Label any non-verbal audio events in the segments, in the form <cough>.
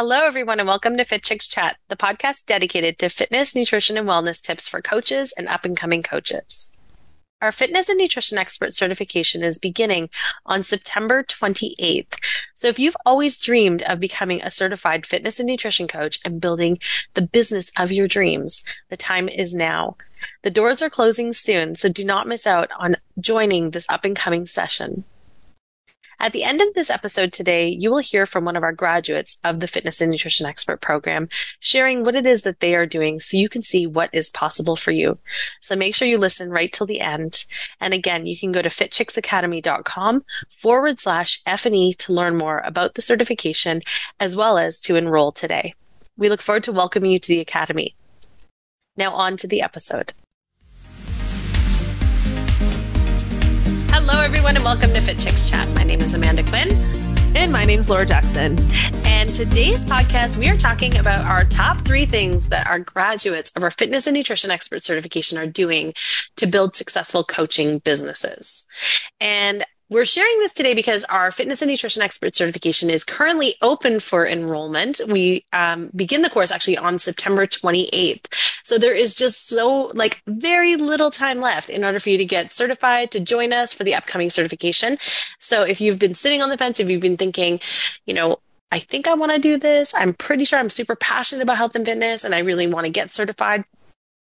Hello, everyone, and welcome to Fit Chicks Chat, the podcast dedicated to fitness, nutrition, and wellness tips for coaches and up and coming coaches. Our fitness and nutrition expert certification is beginning on September 28th. So if you've always dreamed of becoming a certified fitness and nutrition coach and building the business of your dreams, the time is now. The doors are closing soon, so do not miss out on joining this up and coming session. At the end of this episode today, you will hear from one of our graduates of the Fitness and Nutrition Expert program, sharing what it is that they are doing so you can see what is possible for you. So make sure you listen right till the end. And again, you can go to fitchicksacademy.com forward slash F&E to learn more about the certification as well as to enroll today. We look forward to welcoming you to the Academy. Now on to the episode. Hello, everyone, and welcome to Fit Chicks Chat. My name is Amanda Quinn. And my name is Laura Jackson. And today's podcast, we are talking about our top three things that our graduates of our fitness and nutrition expert certification are doing to build successful coaching businesses. And we're sharing this today because our fitness and nutrition expert certification is currently open for enrollment. We um, begin the course actually on September 28th. So there is just so like very little time left in order for you to get certified to join us for the upcoming certification. So if you've been sitting on the fence, if you've been thinking, you know, I think I want to do this. I'm pretty sure I'm super passionate about health and fitness and I really want to get certified.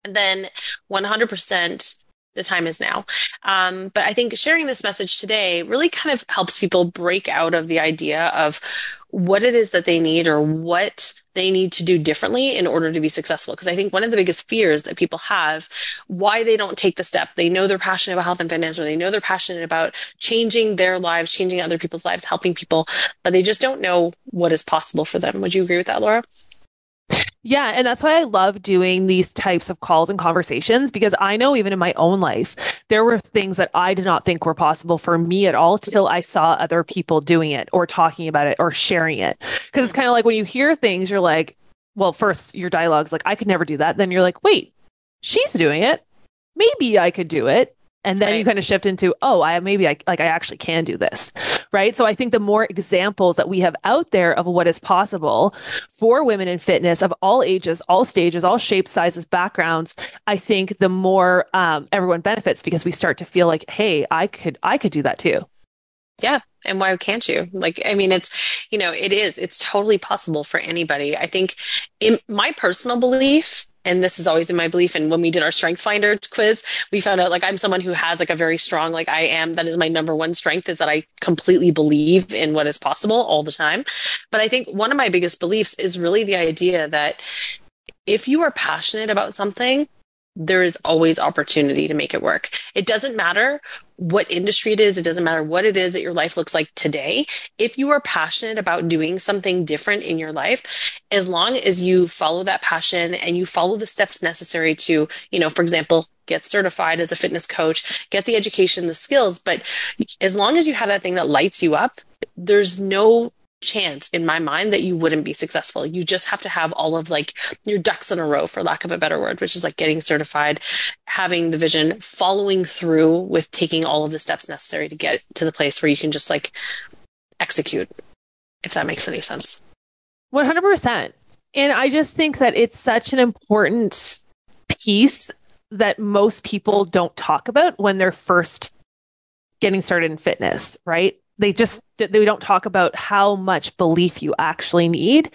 Then 100% the time is now. Um, but I think sharing this message today really kind of helps people break out of the idea of what it is that they need or what they need to do differently in order to be successful. Because I think one of the biggest fears that people have, why they don't take the step, they know they're passionate about health and fitness, or they know they're passionate about changing their lives, changing other people's lives, helping people, but they just don't know what is possible for them. Would you agree with that, Laura? Yeah. And that's why I love doing these types of calls and conversations because I know even in my own life, there were things that I did not think were possible for me at all till I saw other people doing it or talking about it or sharing it. Because it's kind of like when you hear things, you're like, well, first your dialogue's like, I could never do that. Then you're like, wait, she's doing it. Maybe I could do it and then right. you kind of shift into oh i maybe i like i actually can do this right so i think the more examples that we have out there of what is possible for women in fitness of all ages all stages all shapes sizes backgrounds i think the more um, everyone benefits because we start to feel like hey i could i could do that too yeah. And why can't you? Like, I mean, it's, you know, it is, it's totally possible for anybody. I think in my personal belief and this is always in my belief and when we did our strength finder quiz we found out like i'm someone who has like a very strong like i am that is my number one strength is that i completely believe in what is possible all the time. But i think one of my biggest beliefs is really the idea that if you are passionate about something there is always opportunity to make it work. It doesn't matter what industry it is, it doesn't matter what it is that your life looks like today. If you are passionate about doing something different in your life, as long as you follow that passion and you follow the steps necessary to, you know, for example, get certified as a fitness coach, get the education, the skills, but as long as you have that thing that lights you up, there's no chance in my mind that you wouldn't be successful. You just have to have all of like your ducks in a row, for lack of a better word, which is like getting certified, having the vision, following through with taking all of the steps necessary to get to the place where you can just like execute, if that makes any sense. 100%. And I just think that it's such an important piece that most people don't talk about when they're first getting started in fitness, right? they just they don't talk about how much belief you actually need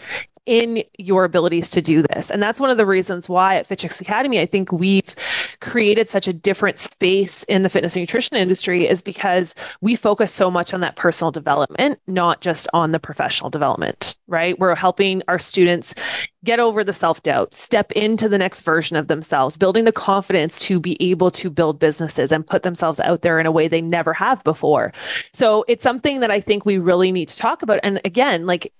in your abilities to do this. And that's one of the reasons why at Fit Chicks Academy, I think we've created such a different space in the fitness and nutrition industry is because we focus so much on that personal development, not just on the professional development, right? We're helping our students get over the self doubt, step into the next version of themselves, building the confidence to be able to build businesses and put themselves out there in a way they never have before. So it's something that I think we really need to talk about. And again, like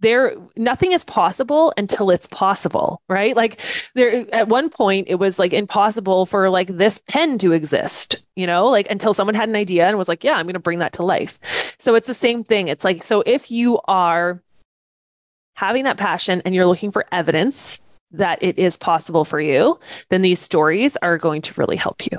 there nothing is possible until it's possible right? Like there at one point it was like impossible for like this pen to exist you know like until someone had an idea and was like yeah i'm going to bring that to life. So it's the same thing. It's like so if you are having that passion and you're looking for evidence that it is possible for you then these stories are going to really help you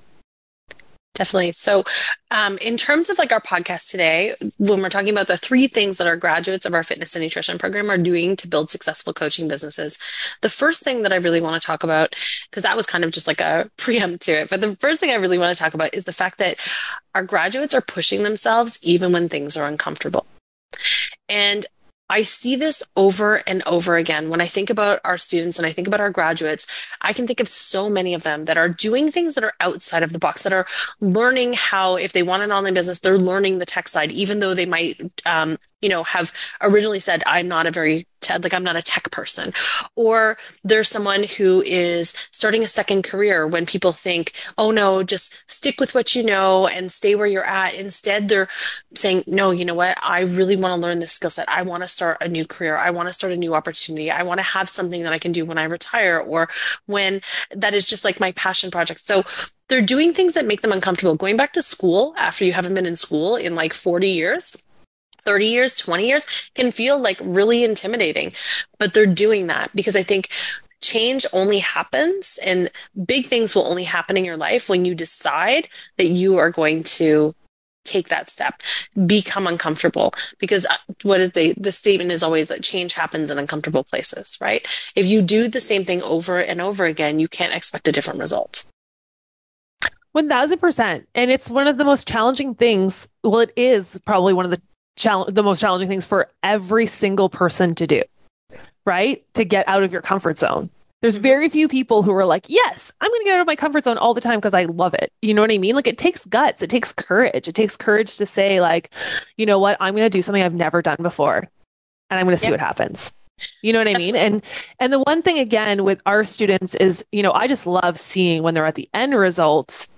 Definitely. So, um, in terms of like our podcast today, when we're talking about the three things that our graduates of our fitness and nutrition program are doing to build successful coaching businesses, the first thing that I really want to talk about, because that was kind of just like a <laughs> preempt to it, but the first thing I really want to talk about is the fact that our graduates are pushing themselves even when things are uncomfortable. And I see this over and over again. When I think about our students and I think about our graduates, I can think of so many of them that are doing things that are outside of the box, that are learning how, if they want an online business, they're learning the tech side, even though they might um, you know, have originally said, I'm not a very te- like I'm not a tech person. Or there's someone who is starting a second career when people think, oh no, just stick with what you know and stay where you're at. Instead, they're saying, no, you know what? I really want to learn this skill set. I want to start a new career. I want to start a new opportunity. I want to have something that I can do when I retire or when that is just like my passion project. So they're doing things that make them uncomfortable. Going back to school after you haven't been in school in like 40 years 30 years, 20 years can feel like really intimidating. But they're doing that because I think change only happens and big things will only happen in your life when you decide that you are going to take that step. Become uncomfortable because uh, what is the the statement is always that change happens in uncomfortable places right? If you do the same thing over and over again you can't expect a different result. 1000% and it's one of the most challenging things. Well it is probably one of the the most challenging things for every single person to do, right? To get out of your comfort zone. There's mm-hmm. very few people who are like, yes, I'm going to get out of my comfort zone all the time because I love it. You know what I mean? Like it takes guts, it takes courage. It takes courage to say, like, you know what, I'm going to do something I've never done before and I'm going to see yep. what happens. You know what I mean? And and the one thing again with our students is, you know, I just love seeing when they're at the end results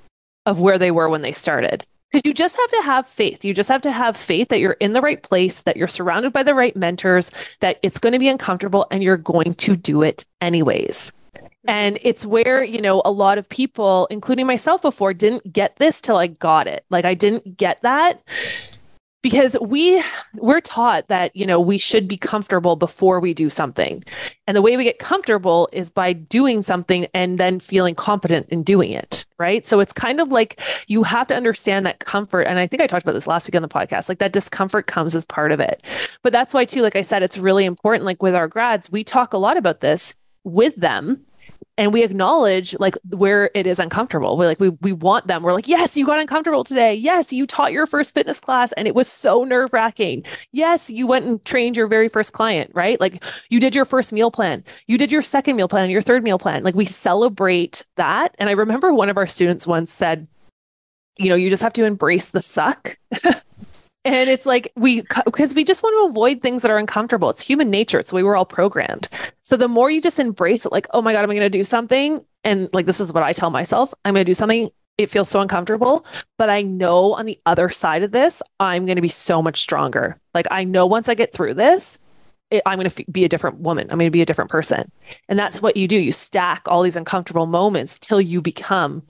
of where they were when they started because you just have to have faith. You just have to have faith that you're in the right place, that you're surrounded by the right mentors, that it's going to be uncomfortable and you're going to do it anyways. And mm-hmm. it's where, you know, a lot of people, including myself before, didn't get this till I got it. Like I didn't get that because we we're taught that you know we should be comfortable before we do something and the way we get comfortable is by doing something and then feeling competent in doing it right? So it's kind of like you have to understand that comfort and i think i talked about this last week on the podcast like that discomfort comes as part of it. But that's why too like i said it's really important like with our grads we talk a lot about this with them and we acknowledge like where it is uncomfortable. We're like we we want them. We're like, yes, you got uncomfortable today. Yes, you taught your first fitness class and it was so nerve wracking. Yes, you went and trained your very first client, right? Like you did your first meal plan, you did your second meal plan, your third meal plan. Like we celebrate that. And I remember one of our students once said, you know, you just have to embrace the suck. <laughs> And it's like we, because we just want to avoid things that are uncomfortable. It's human nature. It's the way we're all programmed. So the more you just embrace it, like, oh my God, am I going to do something? And like, this is what I tell myself I'm going to do something. It feels so uncomfortable, but I know on the other side of this, I'm going to be so much stronger. Like, I know once I get through this, it, I'm going to f- be a different woman. I'm going to be a different person. And that's what you do. You stack all these uncomfortable moments till you become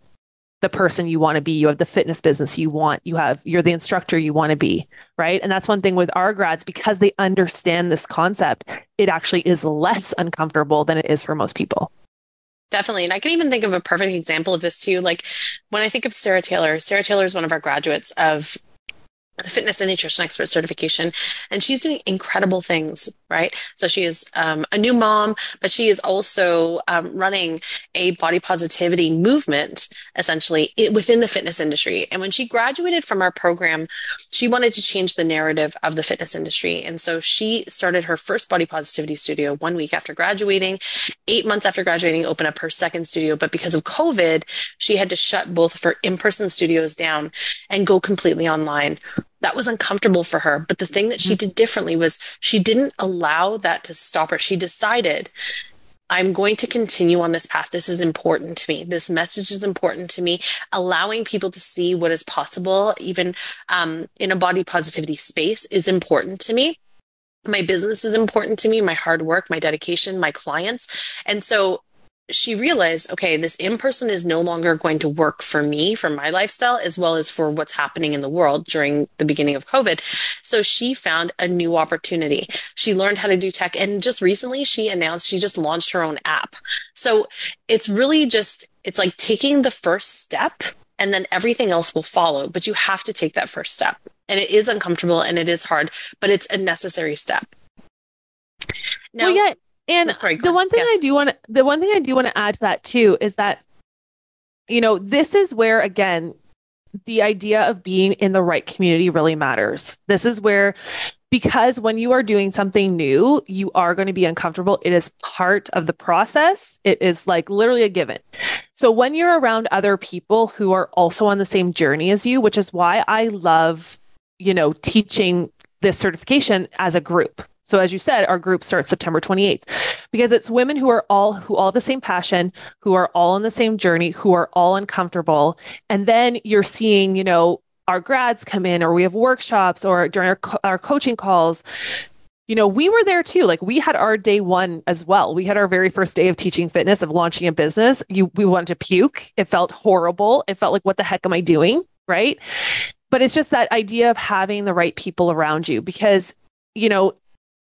the person you want to be you have the fitness business you want you have you're the instructor you want to be right and that's one thing with our grads because they understand this concept it actually is less uncomfortable than it is for most people Definitely. And I can even think of a perfect example of this too. Like when I think of Sarah Taylor, Sarah Taylor is one of our graduates of fitness and nutrition expert certification and she's doing incredible things right? So she is um, a new mom but she is also um, running a body positivity movement essentially within the fitness industry. And when she graduated from our program she wanted to change the narrative of the fitness industry. And so she started her first body positivity studio one week after graduating. Eight months after graduating opened up her second studio. But because of covid she had to shut both of her in-person studios down and go completely online that was uncomfortable for her. But the thing that she mm-hmm. did differently was she didn't allow that to stop her. She decided, I'm going to continue on this path. This is important to me. This message is important to me. Allowing people to see what is possible, even um, in a body positivity space, is important to me. My business is important to me, my hard work, my dedication, my clients. And so she realized, okay, this in person is no longer going to work for me, for my lifestyle, as well as for what's happening in the world during the beginning of COVID. So she found a new opportunity. She learned how to do tech. And just recently, she announced she just launched her own app. So it's really just, it's like taking the first step and then everything else will follow. But you have to take that first step. And it is uncomfortable and it is hard, but it's a necessary step. Now, well, yeah, and the one thing yes. I do want the one thing I do want to add to that too is that you know, this is where again the idea of being in the right community really matters. This is where because when you are doing something new, you are going to be uncomfortable. It is part of the process. It is like literally a given. So when you're around other people who are also on the same journey as you, which is why I love, you know, teaching this certification as a group. So as you said, our group starts September 28th because it's women who are all who all the same passion, who are all on the same journey, who are all uncomfortable. And then you're seeing, you know, our grads come in or we have workshops or during our, our coaching calls you know, we were there too. Like we had our day one as well. We had our very first day of teaching fitness, of launching a business. You, we wanted to puke. It felt horrible. It felt like, what the heck am I doing? Right. But it's just that idea of having the right people around you because, you know,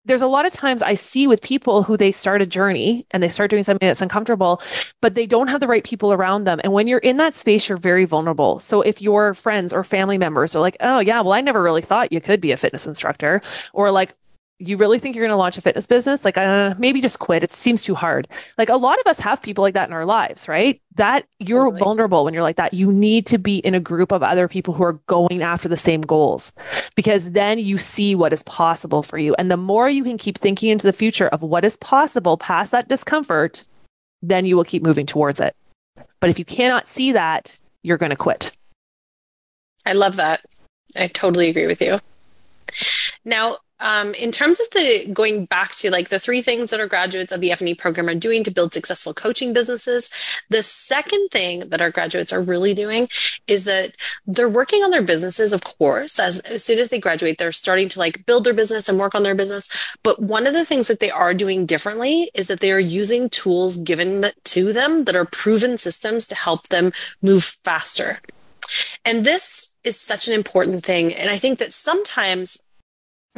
there's a lot of times I see with people who they start a journey and they start doing something that's uncomfortable, but they don't have the right people around them. And when you're in that space, you're very vulnerable. So if your friends or family members are like, oh, yeah, well, I never really thought you could be a fitness instructor, or like, you really think you're going to launch a fitness business? Like, uh, maybe just quit. It seems too hard. Like, a lot of us have people like that in our lives, right? That you're totally. vulnerable when you're like that. You need to be in a group of other people who are going after the same goals because then you see what is possible for you. And the more you can keep thinking into the future of what is possible past that discomfort, then you will keep moving towards it. But if you cannot see that, you're going to quit. I love that. I totally agree with you. Now, um, in terms of the going back to like the three things that our graduates of the F&E program are doing to build successful coaching businesses, the second thing that our graduates are really doing is that they're working on their businesses, of course, as, as soon as they graduate, they're starting to like build their business and work on their business. But one of the things that they are doing differently is that they are using tools given to them that are proven systems to help them move faster. And this is such an important thing. And I think that sometimes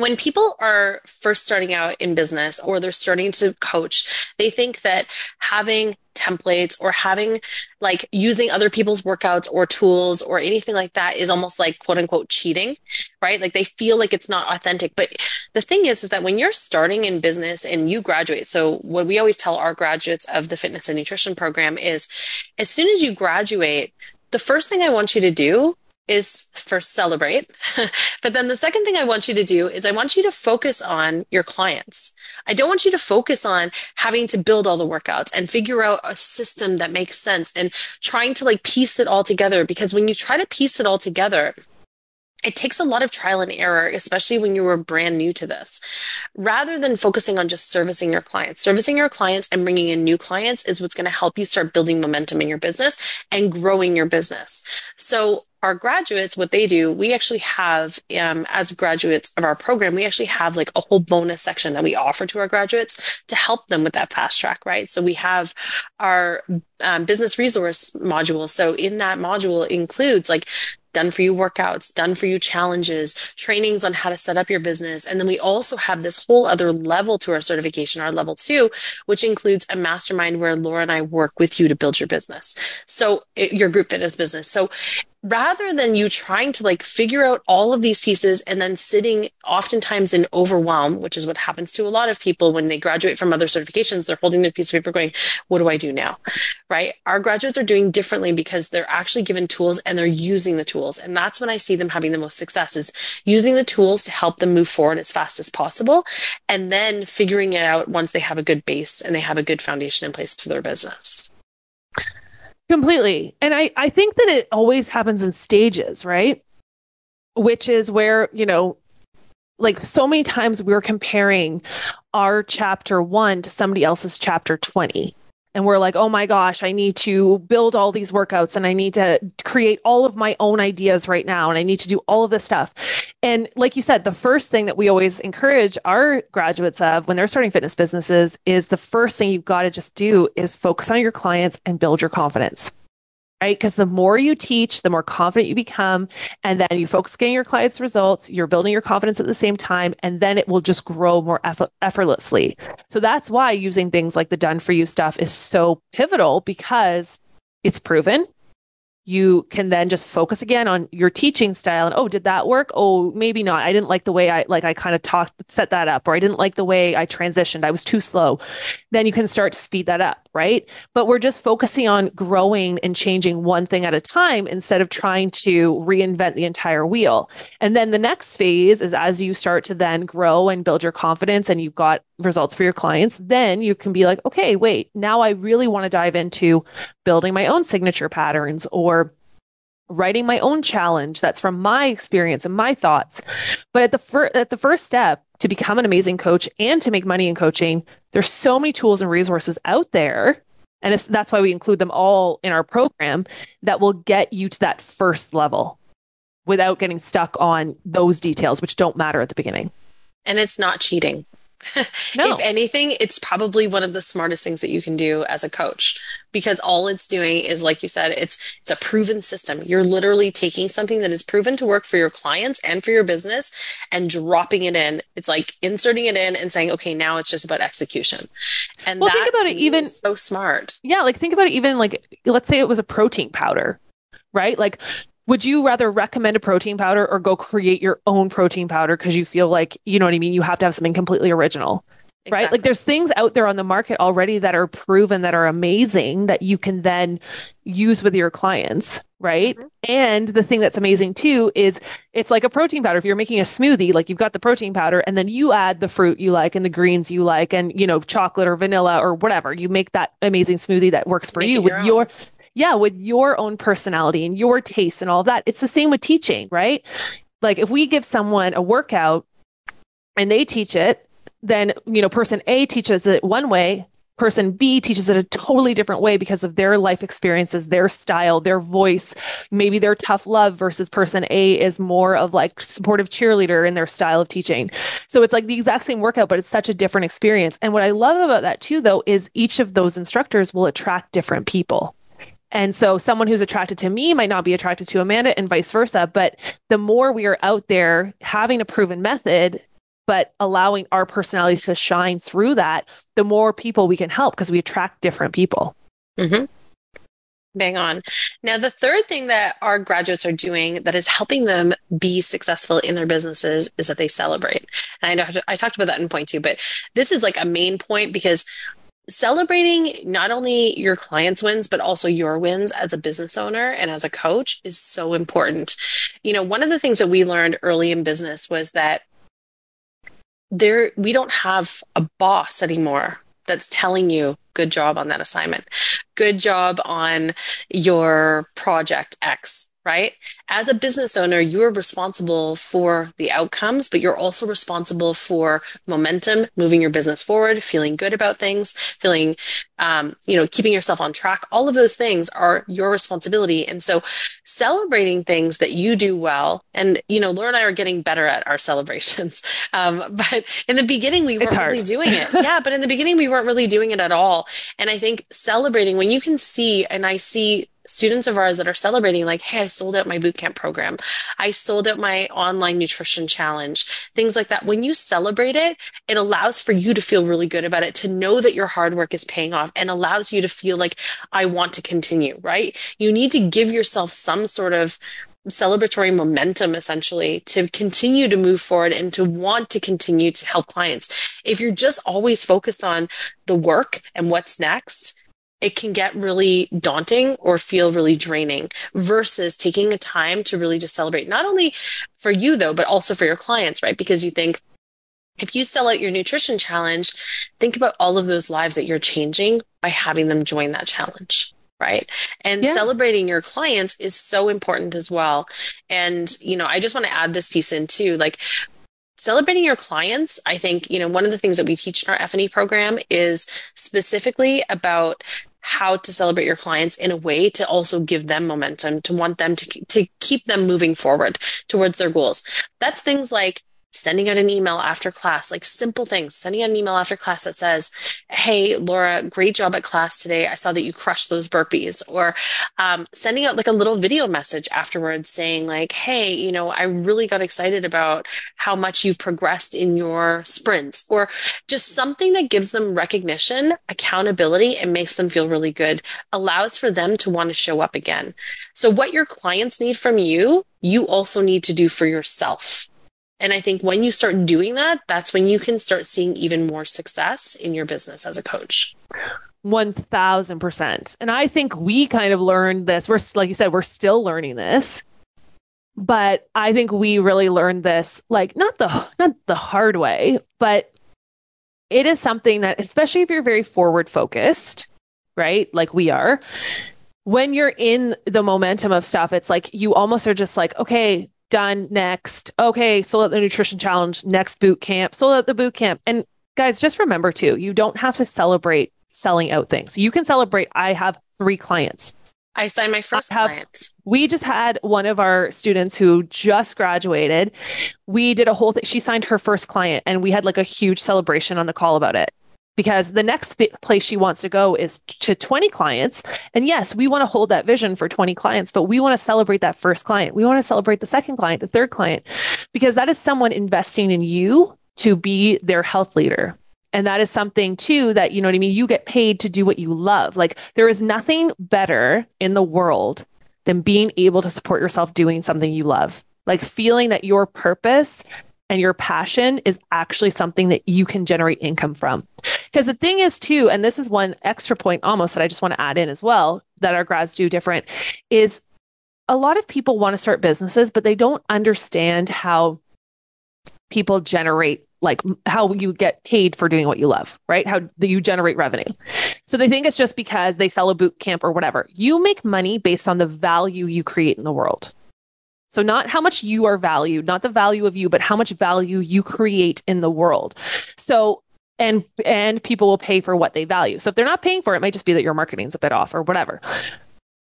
when people are first starting out in business or they're starting to coach, they think that having templates or having like using other people's workouts or tools or anything like that is almost like quote unquote cheating, right? Like they feel like it's not authentic. But the thing is, is that when you're starting in business and you graduate, so what we always tell our graduates of the fitness and nutrition program is as soon as you graduate, the first thing I want you to do is first celebrate. <laughs> but then the second thing I want you to do is I want you to focus on your clients. I don't want you to focus on having to build all the workouts and figure out a system that makes sense and trying to like piece it all together. Because when you try to piece it all together, it takes a lot of trial and error, especially when you were brand new to this. Rather than focusing on just servicing your clients, servicing your clients and bringing in new clients is what's going to help you start building momentum in your business and growing your business. So our graduates, what they do, we actually have, um, as graduates of our program, we actually have like a whole bonus section that we offer to our graduates to help them with that fast track, right? So we have our um, business resource module. So in that module includes like done for you workouts, done for you challenges, trainings on how to set up your business. And then we also have this whole other level to our certification, our level two, which includes a mastermind where Laura and I work with you to build your business. So your group fitness business. So rather than you trying to like figure out all of these pieces and then sitting oftentimes in overwhelm, which is what happens to a lot of people when they graduate from other certifications, they're holding their piece of paper going, what do I do now? Right. Our graduates are doing differently because they're actually given tools and they're using the tools. And that's when I see them having the most success is using the tools to help them move forward as fast as possible. And then figuring it out once they have a good base and they have a good foundation in place for their business. Completely. And I, I think that it always happens in stages, right? Which is where, you know, like so many times we're comparing our chapter one to somebody else's chapter 20 and we're like, oh my gosh, I need to build all these workouts and I need to create all of my own ideas right now and I need to do all of this stuff. And like you said, the first thing that we always encourage our graduates of when they're starting fitness businesses is the first thing you've got to just do is focus on your clients and build your confidence right? Because the more you teach, the more confident you become. And then you focus getting your clients' results, you're building your confidence at the same time, and then it will just grow more eff- effortlessly. So that's why using things like the done for you stuff is so pivotal because it's proven. You can then just focus again on your teaching style and oh did that work? Oh maybe not. I didn't like the way i like i kind of talked set that up or i didn't like the way i transitioned. I was too slow. Then you can start to speed that up right? But we're just focusing on growing and changing one thing at a time instead of trying to reinvent the entire wheel. And then the next phase is as you start to then grow and build your confidence and you've got results for your clients then you can be like okay wait now i really want to dive into building my own signature patterns or writing my own challenge that's from my experience and my thoughts. But at the fir- at the first step to become an amazing coach and to make money in coaching, there's so many tools and resources out there and that's why we include them all in our program that will get you to that first level without getting stuck on those details which don't matter at the beginning. And it's not cheating. <laughs> No. if anything, it's probably one of the smartest things that you can do as a coach because all it's doing is like you said, it's it's a proven system. You're literally taking something that is proven to work for your clients and for your business and dropping it in. It's like inserting it in and saying, "Okay, now it's just about execution." And well, think about it even so smart. Yeah, like think about it even like let's say it was a protein powder right? Like would you rather recommend a protein powder or go create your own protein powder because you feel like, you know what I mean? You have to have something completely original. Exactly. Right? Like there's things out there on the market already that are proven that are amazing that you can then use with your clients, right? Mm-hmm. And the thing that's amazing too is it's like a protein powder. If you're making a smoothie, like you've got the protein powder and then you add the fruit you like and the greens you like and you know chocolate or vanilla or whatever. You make that amazing smoothie that works for make you with your, your yeah, with your own personality and your tastes and all that. It's the same with teaching, right? Like if we give someone a workout and they teach it, then, you know, person A teaches it one way, person B teaches it a totally different way because of their life experiences, their style, their voice. Maybe their tough love versus person A is more of like supportive cheerleader in their style of teaching. So it's like the exact same workout, but it's such a different experience. And what I love about that too, though, is each of those instructors will attract different people. And so someone who's attracted to me might not be attracted to Amanda and vice versa. But the more we are out there having a proven method, but allowing our personalities to shine through that, the more people we can help because we attract different people. Mm-hmm. Bang on. Now, the third thing that our graduates are doing that is helping them be successful in their businesses is that they celebrate. And I know I talked about that in point two, but this is like a main point because celebrating not only your clients' wins, but also your wins as a business owner and as a coach is so important. You know, one of the things that we learned early in business was that there we don't have a boss anymore that's telling you good job on that assignment good job on your project x right? As a business owner, you are responsible for the outcomes, but you're also responsible for momentum, moving your business forward, feeling good about things, feeling, um, you know, keeping yourself on track. All of those things are your responsibility. And so celebrating things that you do well, and, you know, Laura and I are getting better at our celebrations. <laughs> Um, but in the beginning, we weren't really doing it. <laughs> yeah. But in the beginning, we weren't really doing it at all. And I think celebrating when you can see, and I see students of ours that are celebrating like hey i sold out my bootcamp program. I sold out my online nutrition challenge. Things like that. When you celebrate it it allows for you to feel really good about it to know that your hard work is paying off and allows you to feel like i want to continue right? You need to give yourself some sort of celebratory momentum essentially to continue to move forward and to want to continue to help clients. If you're just always focused on the work and what's next, it can get really daunting or feel really draining versus taking a time to really just celebrate not only for you though but also for your clients right? Because you think if you sell out your nutrition challenge think about all of those lives that you're changing by having them join that challenge right? And yeah. celebrating your clients is so important as well. And you know i just want to add this piece in too like celebrating your clients i think you know one of the things that we teach in our f&e program is specifically about how to celebrate your clients in a way to also give them momentum, to want them to, to keep them moving forward towards their goals. That's things like sending out an email after class, like simple things, sending out an email after class that says, Hey, Laura, great job at class today. I saw that you crushed those burpees. Or um, sending out like a little video message afterwards saying, like, Hey, you know, I really got excited about how much you've progressed in your sprints, or just something that gives them recognition, accountability, and makes them feel really good, allows for them to want to show up again. So, what your clients need from you, you also need to do for yourself. And I think when you start doing that, that's when you can start seeing even more success in your business as a coach. 1000%. And I think we kind of learned this. We're, like you said, we're still learning this. But I think we really learned this, like not the not the hard way, but it is something that, especially if you're very forward focused, right? Like we are, when you're in the momentum of stuff, it's like you almost are just like, okay, done next. Okay, sold out the nutrition challenge, next boot camp, sold out the boot camp. And guys, just remember too, you don't have to celebrate selling out things. You can celebrate, I have three clients. I signed my first have, client. We just had one of our students who just graduated. We did a whole thing. She signed her first client and we had like a huge celebration on the call about it because the next place she wants to go is to 20 clients. And yes, we want to hold that vision for 20 clients, but we want to celebrate that first client. We want to celebrate the second client, the third client, because that is someone investing in you to be their health leader. And that is something too that, you know what I mean? You get paid to do what you love. Like there is nothing better in the world than being able to support yourself doing something you love. Like feeling that your purpose and your passion is actually something that you can generate income from. Because the thing is, too, and this is one extra point almost that I just want to add in as well that our grads do different is a lot of people want to start businesses, but they don't understand how people generate like how you get paid for doing what you love, right? How you generate revenue. So they think it's just because they sell a boot camp or whatever. You make money based on the value you create in the world. So, not how much you are valued, not the value of you, but how much value you create in the world. So, and and people will pay for what they value. So if they're not paying for it, it might just be that your marketing's a bit off or whatever.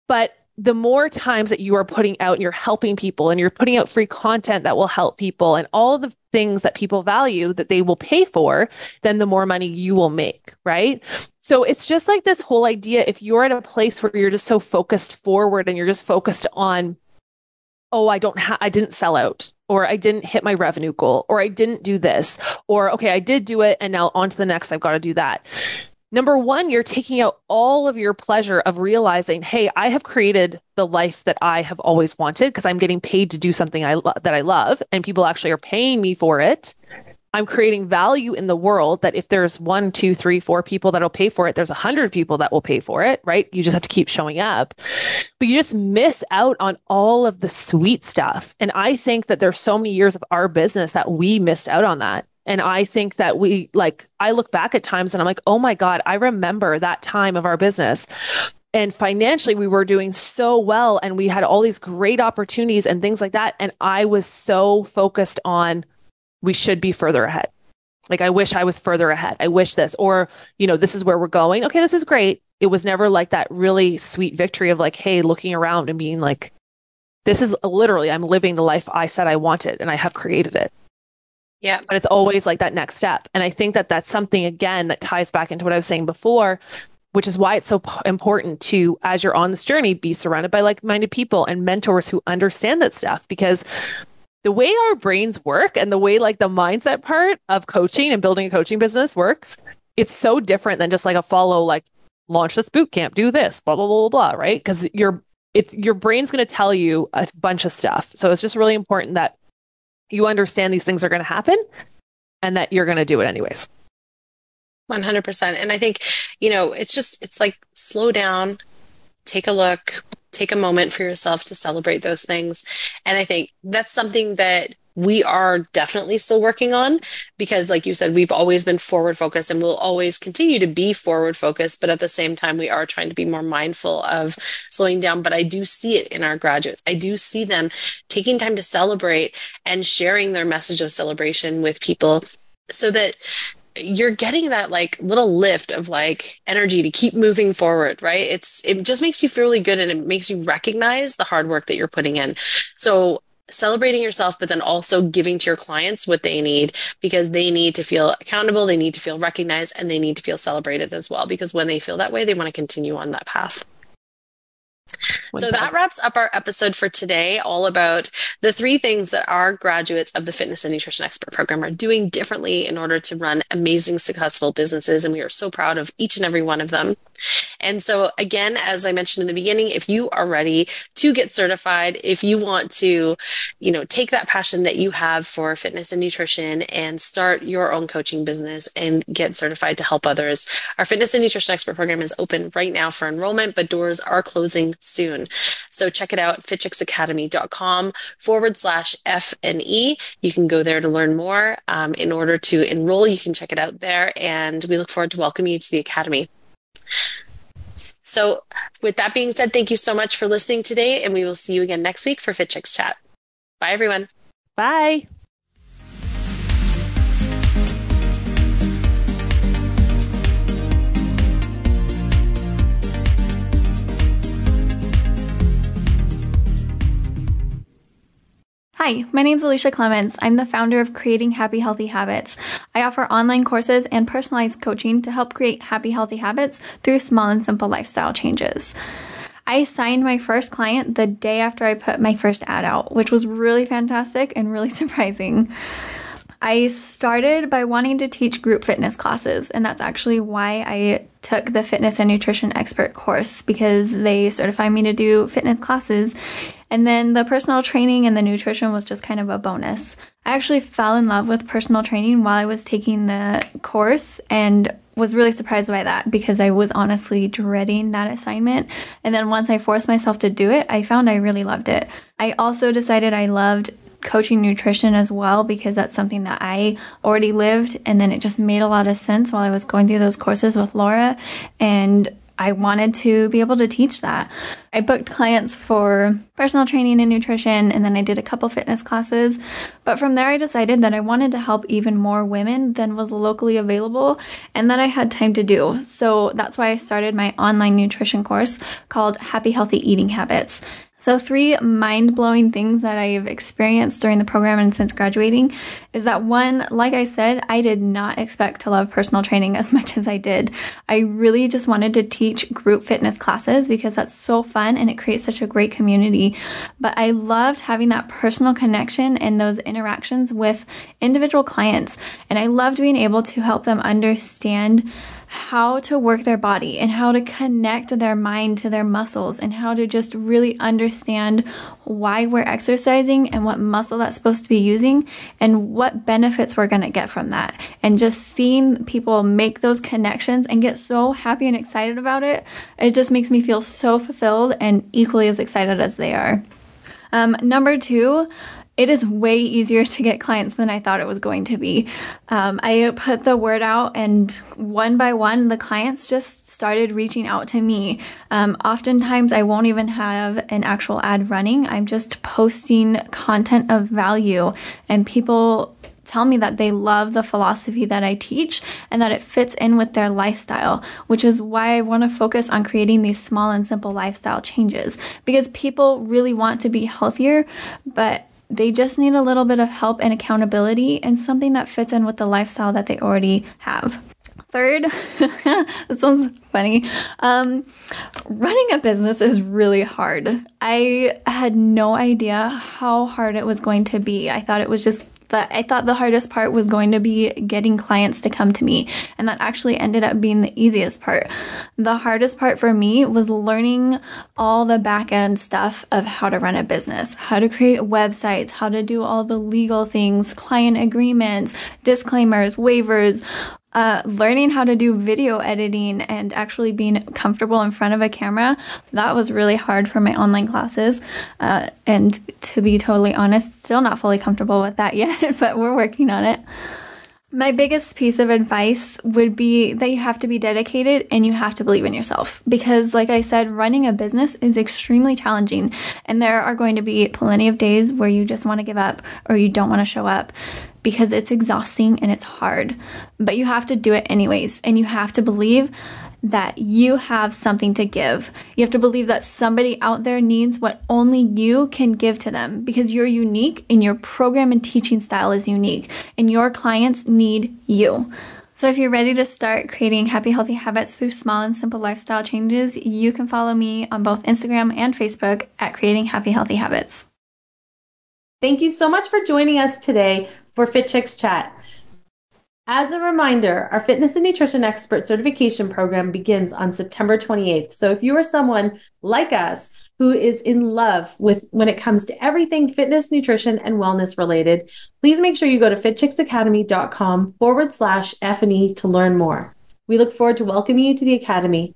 But the more times that you are putting out and you're helping people and you're putting out free content that will help people and all the things that people value that they will pay for, then the more money you will make, right? So it's just like this whole idea if you're at a place where you're just so focused forward and you're just focused on oh i don't ha- i didn't sell out or i didn't hit my revenue goal or i didn't do this or okay i did do it and now on to the next i've got to do that. Number one you're taking out all of your pleasure of realizing hey i have created the life that i have always wanted because i'm getting paid to do something I lo- that i love and people actually are paying me for it I'm creating value in the world that if there's one, two, three, four people that'll pay for it, there's a hundred people that will pay for it, right? You just have to keep showing up. But you just miss out on all of the sweet stuff. And I think that there's so many years of our business that we missed out on that. And I think that we like, I look back at times and I'm like, oh my God, I remember that time of our business and financially we were doing so well and we had all these great opportunities and things like that and i was so focused on we should be further ahead. Like, I wish I was further ahead. I wish this, or, you know, this is where we're going. Okay, this is great. It was never like that really sweet victory of like, hey, looking around and being like, this is literally, I'm living the life I said I wanted and I have created it. Yeah. But it's always like that next step. And I think that that's something, again, that ties back into what I was saying before, which is why it's so important to, as you're on this journey, be surrounded by like minded people and mentors who understand that stuff because the way our brains work and the way like the mindset part of coaching and building a coaching business works, it's so different than just like a follow like launch this boot camp, do this, blah blah blah blah, blah right? Because your it's your brain's going to tell you a bunch of stuff. So it's just really important that you understand these things are going to happen and that you're going to do it anyways. 100%. And I think, you know, it's just it's like slow down, take a look, take a moment for yourself to celebrate those things. And I think that's something that we are definitely still working on because like you said we've always been forward focused and we'll always continue to be forward focused but at the same time we are trying to be more mindful of slowing down but i do see it in our graduates i do see them taking time to celebrate and sharing their message of celebration with people so that you're getting that like little lift of like energy to keep moving forward right it's it just makes you feel really good and it makes you recognize the hard work that you're putting in so celebrating yourself, but then also giving to your clients what they need because they need to feel accountable, they need to feel recognized, and they need to feel celebrated as well. Because when they feel that way, they want to continue on that path. So that wraps up our episode for today, all about the three things that our graduates of the Fitness and Nutrition Expert Program are doing differently in order to run amazing, successful businesses. And we are so proud of each and every one of them. And so, again, as I mentioned in the beginning, if you are ready to get certified, if you want to, you know, take that passion that you have for fitness and nutrition and start your own coaching business and get certified to help others, our Fitness and Nutrition Expert program is open right now for enrollment, but doors are closing soon. So check it out, fitchicksacademy.com forward slash F and E. You can go there to learn more. Um, in order to enroll, you can check it out there. And we look forward to welcoming you to the Academy. So, with that being said, thank you so much for listening today, and we will see you again next week for FitChicks Chat. Bye, everyone. Bye. Hi, my name is Alicia Clements. I'm the founder of Creating Happy Healthy Habits. I offer online courses and personalized coaching to help create happy healthy habits through small and simple lifestyle changes. I signed my first client the day after I put my first ad out, which was really fantastic and really <laughs> surprising. I started by wanting to teach group fitness classes, and that's actually why I took the fitness and nutrition expert course because they certify me to do fitness classes. And then the personal training and the nutrition was just kind of a bonus. I actually fell in love with personal training while I was taking the course and was really surprised by that because I was honestly dreading that assignment. And then once I forced myself to do it, I found I really loved it. I also decided I loved coaching nutrition as well because that's something that I already lived and then it just made a lot of sense while I was going through those courses with Laura and I wanted to be able to teach that. I booked clients for personal training and nutrition, and then I did a couple fitness classes. But from there, I decided that I wanted to help even more women than was locally available and that I had time to do. So that's why I started my online nutrition course called Happy Healthy Eating Habits. So, three mind blowing things that I've experienced during the program and since graduating is that one, like I said, I did not expect to love personal training as <laughs> much as I did. I really just wanted to teach group fitness classes because that's so fun and it creates such a great community. But I loved having that personal connection and those interactions with individual clients. And I loved being able to help them understand how to work their body and how to connect their mind to their muscles and how to just really understand why we're exercising and what muscle that's supposed to be using and what benefits we're going to get from that. And just seeing people make those connections and get so happy and excited about it, it just makes me feel so fulfilled and equally as excited as they are. Um, number two, it is way easier to get clients than I thought it was going to be. Um, I put the word out, and one by one, the clients just started reaching out to me. Um, oftentimes, I won't even have an actual ad running, I'm just posting content of value, and people tell me that they love the philosophy that I teach and that it fits in with their lifestyle, which is why I want to focus on creating these small and simple lifestyle changes because people really want to be healthier, but they just need a little bit of help and accountability and something that fits in with the lifestyle that they already have. Third, <laughs> this one's funny. Um, running a business is really hard. I had no idea how hard it was going to be. I thought it was just that I thought the hardest part was going to be getting clients to come to me. And that actually ended up being the easiest part. The hardest part for me was learning all the back end stuff of how to run a business, how to create websites, how to do all the legal things, client agreements, disclaimers, waivers, uh, learning how to do video editing and actually being comfortable in front of a camera, that was really hard for my online classes. Uh, and to be totally honest, still not fully comfortable with that <laughs> yet, but we're working on it. My biggest piece of advice would be that you have to be dedicated and you have to believe in yourself. Because, like I said, running a business is extremely challenging. And there are going to be plenty of days where you just want to give up or you don't want to show up because it's exhausting and it's hard. But you have to do it anyways. And you have to believe that you have something to give. You have to believe that somebody out there needs what only you can give to them because you're unique and your program and teaching style is unique and your clients need you. So, if you're ready to start creating happy, healthy habits through small and simple lifestyle changes, you can follow me on both Instagram and Facebook at Creating Happy, Healthy Habits. Thank you so much for joining us today for Fit Chicks Chat. As a reminder, our fitness and nutrition expert certification program begins on September 28th. So if you are someone like us who is in love with when it comes to everything fitness, nutrition, and wellness related, please make sure you go to fitchicksacademy.com forward slash F&E to learn more. We look forward to welcoming you to the Academy.